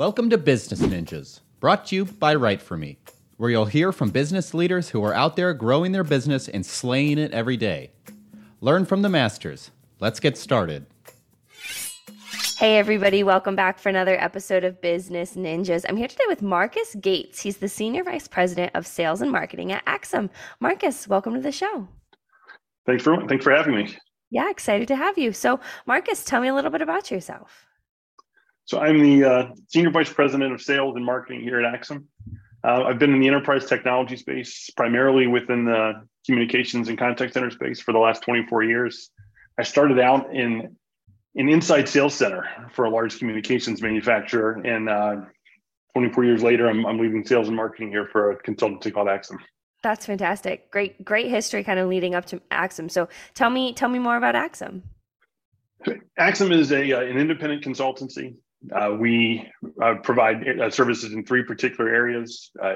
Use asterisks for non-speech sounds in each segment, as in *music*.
Welcome to Business Ninjas, brought to you by Write For Me, where you'll hear from business leaders who are out there growing their business and slaying it every day. Learn from the masters. Let's get started. Hey, everybody, welcome back for another episode of Business Ninjas. I'm here today with Marcus Gates. He's the Senior Vice President of Sales and Marketing at Axim. Marcus, welcome to the show. Thanks for thanks for having me. Yeah, excited to have you. So, Marcus, tell me a little bit about yourself. So, I'm the uh, Senior Vice President of Sales and Marketing here at Axim. Uh, I've been in the enterprise technology space, primarily within the communications and contact center space for the last 24 years. I started out in an inside sales center for a large communications manufacturer, and uh, 24 years later, I'm, I'm leading sales and marketing here for a consultancy called Axim. That's fantastic. Great, great history kind of leading up to Axim. So tell me, tell me more about Axim. Axim is a uh, an independent consultancy. Uh, we uh, provide uh, services in three particular areas: uh,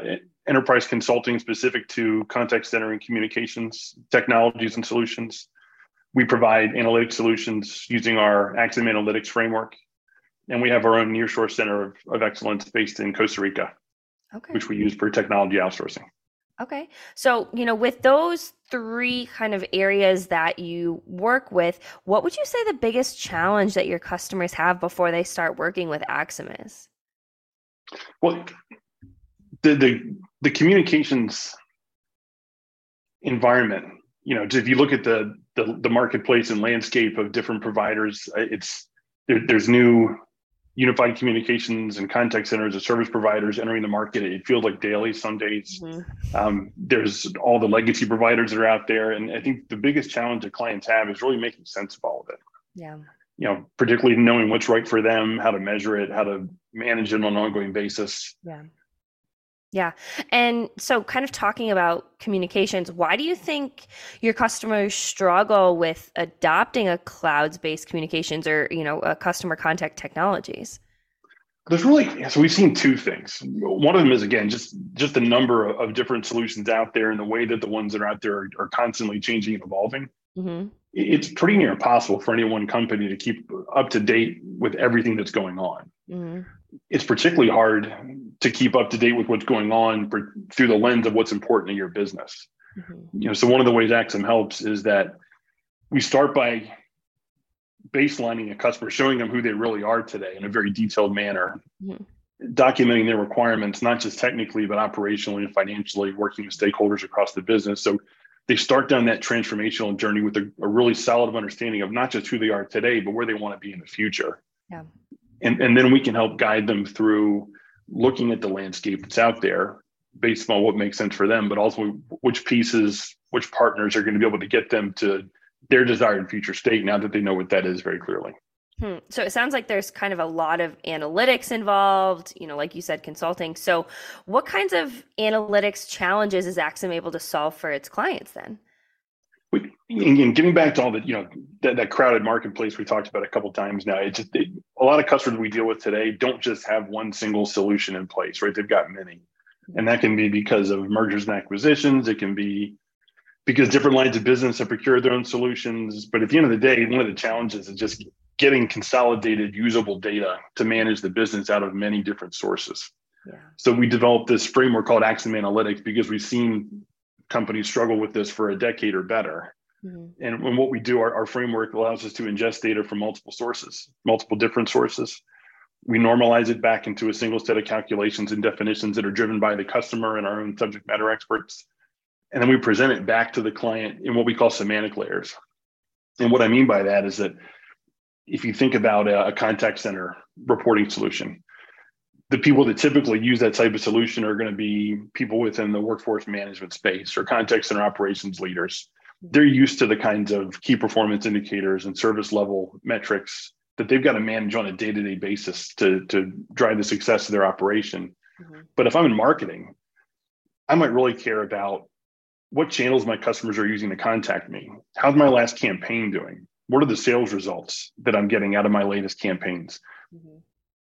enterprise consulting specific to contact center and communications technologies and solutions. We provide analytic solutions using our Axim Analytics framework, and we have our own nearshore center of, of excellence based in Costa Rica, okay. which we use for technology outsourcing. Okay. So, you know, with those three kind of areas that you work with, what would you say the biggest challenge that your customers have before they start working with Axim is? Well, the the, the communications environment, you know, if you look at the, the the marketplace and landscape of different providers, it's there, there's new unified communications and contact centers and service providers entering the market. It feels like daily. Some days mm-hmm. um, there's all the legacy providers that are out there, and I think the biggest challenge that clients have is really making sense of all of it. Yeah. You know, particularly knowing what's right for them, how to measure it, how to manage it on an ongoing basis. Yeah. Yeah. And so, kind of talking about communications, why do you think your customers struggle with adopting a clouds based communications or, you know, a customer contact technologies? There's really so we've seen two things. One of them is again just just the number of different solutions out there and the way that the ones that are out there are, are constantly changing and evolving. Mm-hmm. It's pretty near impossible for any one company to keep up to date with everything that's going on. Mm-hmm. It's particularly hard to keep up to date with what's going on for, through the lens of what's important in your business. Mm-hmm. You know, so one of the ways Axim helps is that we start by baselining a customer, showing them who they really are today in a very detailed manner, mm-hmm. documenting their requirements, not just technically, but operationally and financially, working with stakeholders across the business. So they start down that transformational journey with a, a really solid understanding of not just who they are today, but where they want to be in the future. Yeah. And, and then we can help guide them through looking at the landscape that's out there based on what makes sense for them, but also which pieces, which partners are going to be able to get them to their desired future state now that they know what that is very clearly. Hmm. So it sounds like there's kind of a lot of analytics involved, you know, like you said, consulting. So, what kinds of analytics challenges is Axim able to solve for its clients then? And getting back to all the you know that, that crowded marketplace we talked about a couple times now it's just it, a lot of customers we deal with today don't just have one single solution in place right? They've got many. And that can be because of mergers and acquisitions. It can be because different lines of business have procured their own solutions. But at the end of the day one of the challenges is just getting consolidated usable data to manage the business out of many different sources. Yeah. so we developed this framework called Axim Analytics because we've seen companies struggle with this for a decade or better. Mm-hmm. And when what we do, our, our framework allows us to ingest data from multiple sources, multiple different sources. We normalize it back into a single set of calculations and definitions that are driven by the customer and our own subject matter experts. And then we present it back to the client in what we call semantic layers. And what I mean by that is that if you think about a, a contact center reporting solution, the people that typically use that type of solution are going to be people within the workforce management space or contact center operations leaders. They're used to the kinds of key performance indicators and service level metrics that they've got to manage on a day to day basis to, to drive the success of their operation. Mm-hmm. But if I'm in marketing, I might really care about what channels my customers are using to contact me. How's my last campaign doing? What are the sales results that I'm getting out of my latest campaigns? Mm-hmm.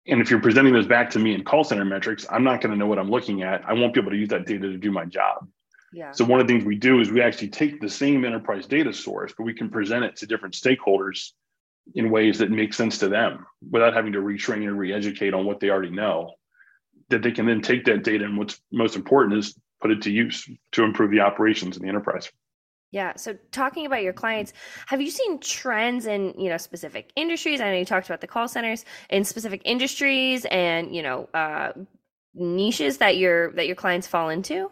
And if you're presenting those back to me in call center metrics, I'm not going to know what I'm looking at. I won't be able to use that data to do my job. Yeah. So one of the things we do is we actually take the same enterprise data source, but we can present it to different stakeholders in ways that make sense to them without having to retrain or re-educate on what they already know that they can then take that data and what's most important is put it to use to improve the operations in the enterprise yeah. So talking about your clients, have you seen trends in, you know, specific industries? I know you talked about the call centers in specific industries and, you know, uh, niches that your that your clients fall into?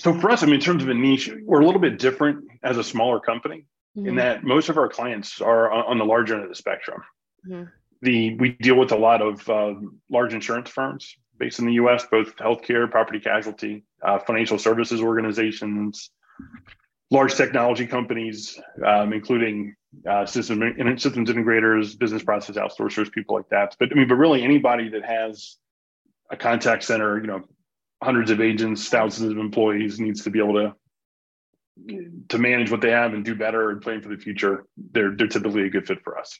So for us, I mean, in terms of a niche, we're a little bit different as a smaller company mm-hmm. in that most of our clients are on the larger end of the spectrum. Mm-hmm. The we deal with a lot of uh, large insurance firms based in the U.S., both healthcare, property casualty, uh, financial services organizations, large technology companies, um, including uh, system systems integrators, business process outsourcers, people like that. But I mean, but really anybody that has a contact center, you know, hundreds of agents, thousands of employees needs to be able to to manage what they have and do better and plan for the future. They're they're typically a good fit for us.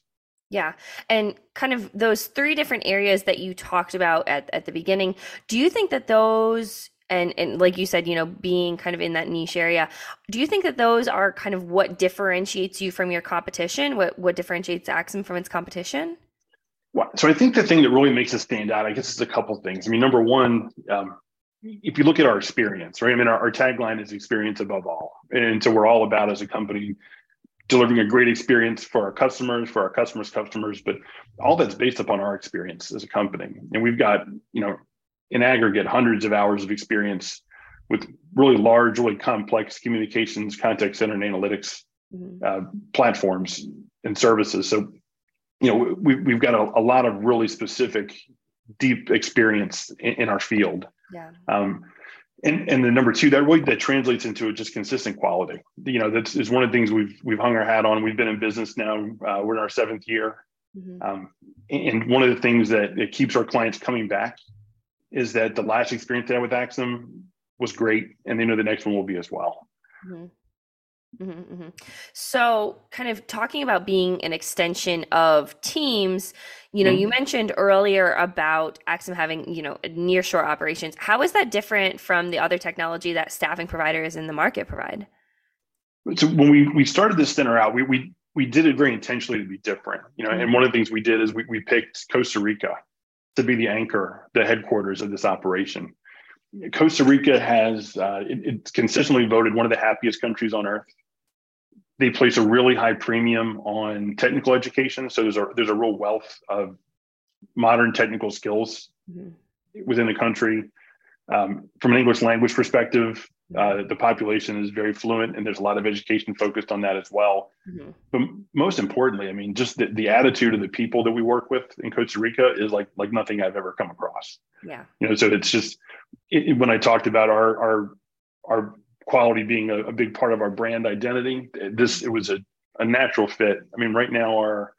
Yeah. And kind of those three different areas that you talked about at, at the beginning, do you think that those and, and like you said, you know, being kind of in that niche area, do you think that those are kind of what differentiates you from your competition? What what differentiates Axim from its competition? Well, so I think the thing that really makes us stand out, I guess, is a couple things. I mean, number one, um, if you look at our experience, right? I mean, our, our tagline is experience above all, and so we're all about as a company delivering a great experience for our customers, for our customers' customers, but all that's based upon our experience as a company. And we've got, you know, in aggregate, hundreds of hours of experience with really large, really complex communications, contact center, and analytics mm-hmm. uh, platforms and services. So, you know, we, we've got a, a lot of really specific, deep experience in, in our field. Yeah. Um, and and the number two that really that translates into just consistent quality you know that's is one of the things we've we've hung our hat on we've been in business now uh, we're in our seventh year mm-hmm. um, and one of the things that it keeps our clients coming back is that the last experience they had with Axim was great and they know the next one will be as well mm-hmm. Mm-hmm, mm-hmm. So, kind of talking about being an extension of teams, you know, mm-hmm. you mentioned earlier about Axim having, you know, nearshore operations. How is that different from the other technology that staffing providers in the market provide? So, when we we started this center out, we we we did it very intentionally to be different, you know. And mm-hmm. one of the things we did is we we picked Costa Rica to be the anchor, the headquarters of this operation. Costa Rica has uh, it, it's consistently voted one of the happiest countries on earth they place a really high premium on technical education. So there's a there's a real wealth of modern technical skills mm-hmm. within the country. Um, from an English language perspective, uh, the population is very fluent, and there's a lot of education focused on that as well. Mm-hmm. But most importantly, I mean, just the, the attitude of the people that we work with in Costa Rica is like like nothing I've ever come across. Yeah, you know, so it's just it, when I talked about our our our quality being a, a, big part of our brand identity. This it was a, a natural fit. I mean, right now our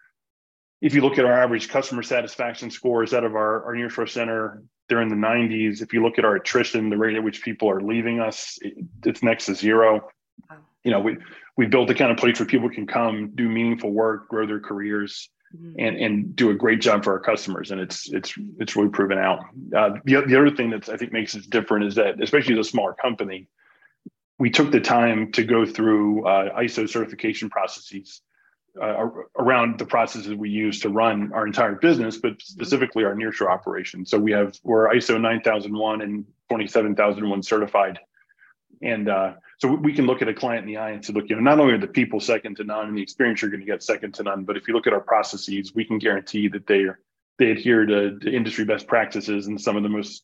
if you look at our average customer satisfaction scores out of our, our nearshore center, they're in the 90s. If you look at our attrition, the rate at which people are leaving us, it, it's next to zero. You know, we we built the kind of place where people can come, do meaningful work, grow their careers, mm-hmm. and and do a great job for our customers. And it's it's it's really proven out. Uh, the the other thing that I think makes us different is that, especially as a smaller company, we took the time to go through uh, ISO certification processes uh, around the processes we use to run our entire business, but specifically our nearshore operation. So we have we're ISO 9001 and 27001 certified, and uh, so we can look at a client in the eye and say, look, you know, not only are the people second to none and the experience you're going to get second to none, but if you look at our processes, we can guarantee that they are they adhere to, to industry best practices and some of the most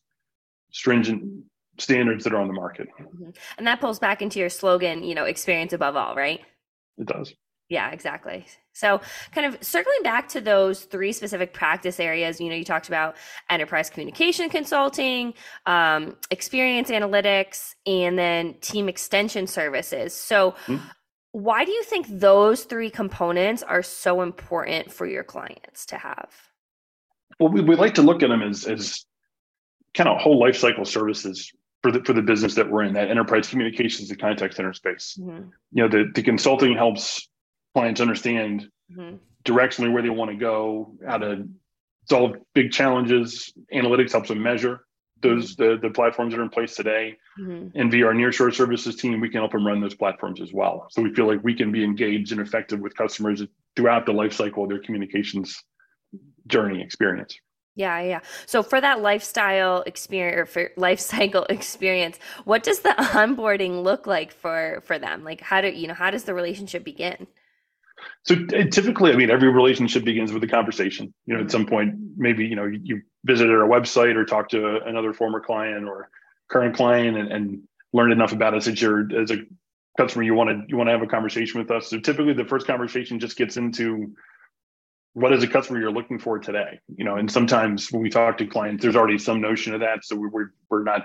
stringent standards that are on the market. Mm-hmm. And that pulls back into your slogan, you know, experience above all, right? It does. Yeah, exactly. So, kind of circling back to those three specific practice areas, you know, you talked about enterprise communication consulting, um, experience analytics, and then team extension services. So, mm-hmm. why do you think those three components are so important for your clients to have? Well, we, we like to look at them as, as kind of whole life cycle services for the for the business that we're in, that enterprise communications and contact center space. Mm-hmm. You know, the, the consulting helps clients understand mm-hmm. directionally where they want to go, how to solve big challenges. Analytics helps them measure those the, the platforms that are in place today. Mm-hmm. And via our nearshore services team, we can help them run those platforms as well. So we feel like we can be engaged and effective with customers throughout the life cycle of their communications journey experience. Yeah, yeah. So for that lifestyle experience or for *laughs* life cycle experience, what does the *laughs* onboarding look like for for them? Like how do you know how does the relationship begin? So typically, I mean, every relationship begins with a conversation. You know, at some point, maybe you know you visited our website or talked to another former client or current client and, and learned enough about us that you're as a customer you want to you want to have a conversation with us. So typically, the first conversation just gets into what is a customer you're looking for today you know and sometimes when we talk to clients there's already some notion of that so we're we're not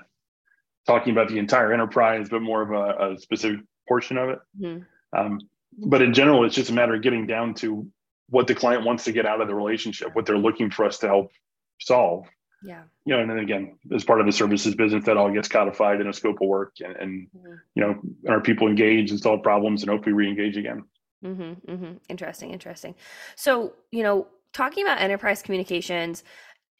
talking about the entire enterprise but more of a, a specific portion of it mm-hmm. um, but in general it's just a matter of getting down to what the client wants to get out of the relationship what they're looking for us to help solve yeah you know and then again as part of the services business that all gets codified in a scope of work and, and mm-hmm. you know our people engage and solve problems and hopefully re-engage again Mm-hmm, mm-hmm. Interesting, interesting. So, you know, talking about enterprise communications,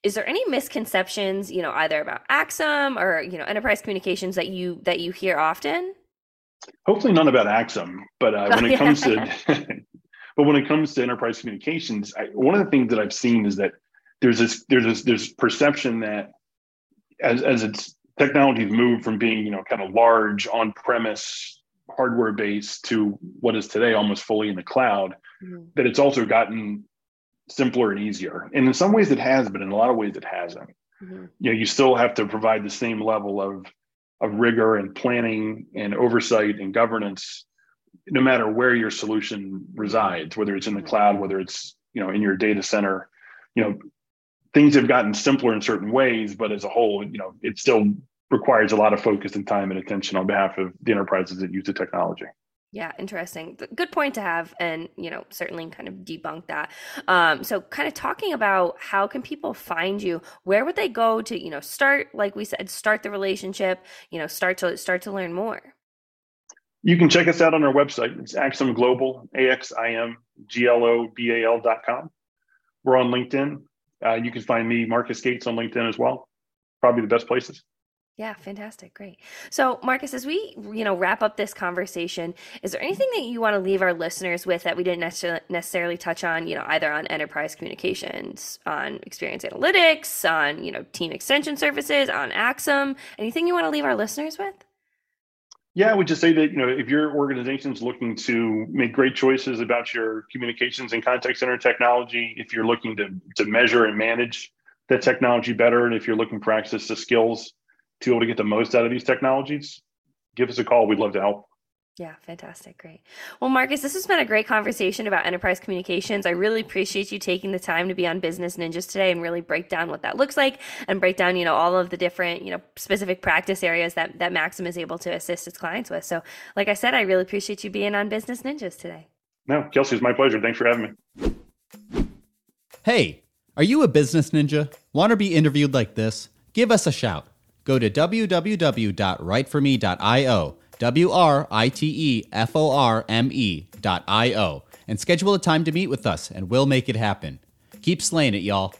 is there any misconceptions, you know, either about Axim or you know enterprise communications that you that you hear often? Hopefully, not about Axim, but uh, when it *laughs* comes to *laughs* but when it comes to enterprise communications, I, one of the things that I've seen is that there's this there's this there's perception that as as its technology's moved from being you know kind of large on premise hardware based to what is today almost fully in the cloud, mm-hmm. that it's also gotten simpler and easier. And in some ways it has, but in a lot of ways it hasn't. Mm-hmm. You know, you still have to provide the same level of of rigor and planning and oversight and governance, no matter where your solution resides, whether it's in the cloud, whether it's you know in your data center. You know, things have gotten simpler in certain ways, but as a whole, you know, it's still requires a lot of focus and time and attention on behalf of the enterprises that use the technology. Yeah, interesting. Good point to have, and you know, certainly kind of debunk that. Um, so, kind of talking about how can people find you? Where would they go to, you know, start? Like we said, start the relationship. You know, start to start to learn more. You can check us out on our website. It's Axim Global, A X I M G L O B A L dot com. We're on LinkedIn. Uh, you can find me, Marcus Gates, on LinkedIn as well. Probably the best places. Yeah, fantastic. Great. So, Marcus, as we, you know, wrap up this conversation, is there anything that you want to leave our listeners with that we didn't necessarily touch on, you know, either on enterprise communications, on experience analytics, on, you know, team extension services, on Axim? Anything you want to leave our listeners with? Yeah, I would just say that, you know, if your organization is looking to make great choices about your communications and contact center technology, if you're looking to to measure and manage that technology better, and if you're looking for access to skills to be able to get the most out of these technologies, give us a call. We'd love to help. Yeah, fantastic. Great. Well, Marcus, this has been a great conversation about enterprise communications. I really appreciate you taking the time to be on Business Ninjas today and really break down what that looks like and break down, you know, all of the different, you know, specific practice areas that, that Maxim is able to assist its clients with. So, like I said, I really appreciate you being on Business Ninjas today. No, Kelsey, it's my pleasure. Thanks for having me. Hey, are you a business ninja? Want to be interviewed like this? Give us a shout go to www.writeforme.io, W R I T E F O R M E.io, and schedule a time to meet with us, and we'll make it happen. Keep slaying it, y'all.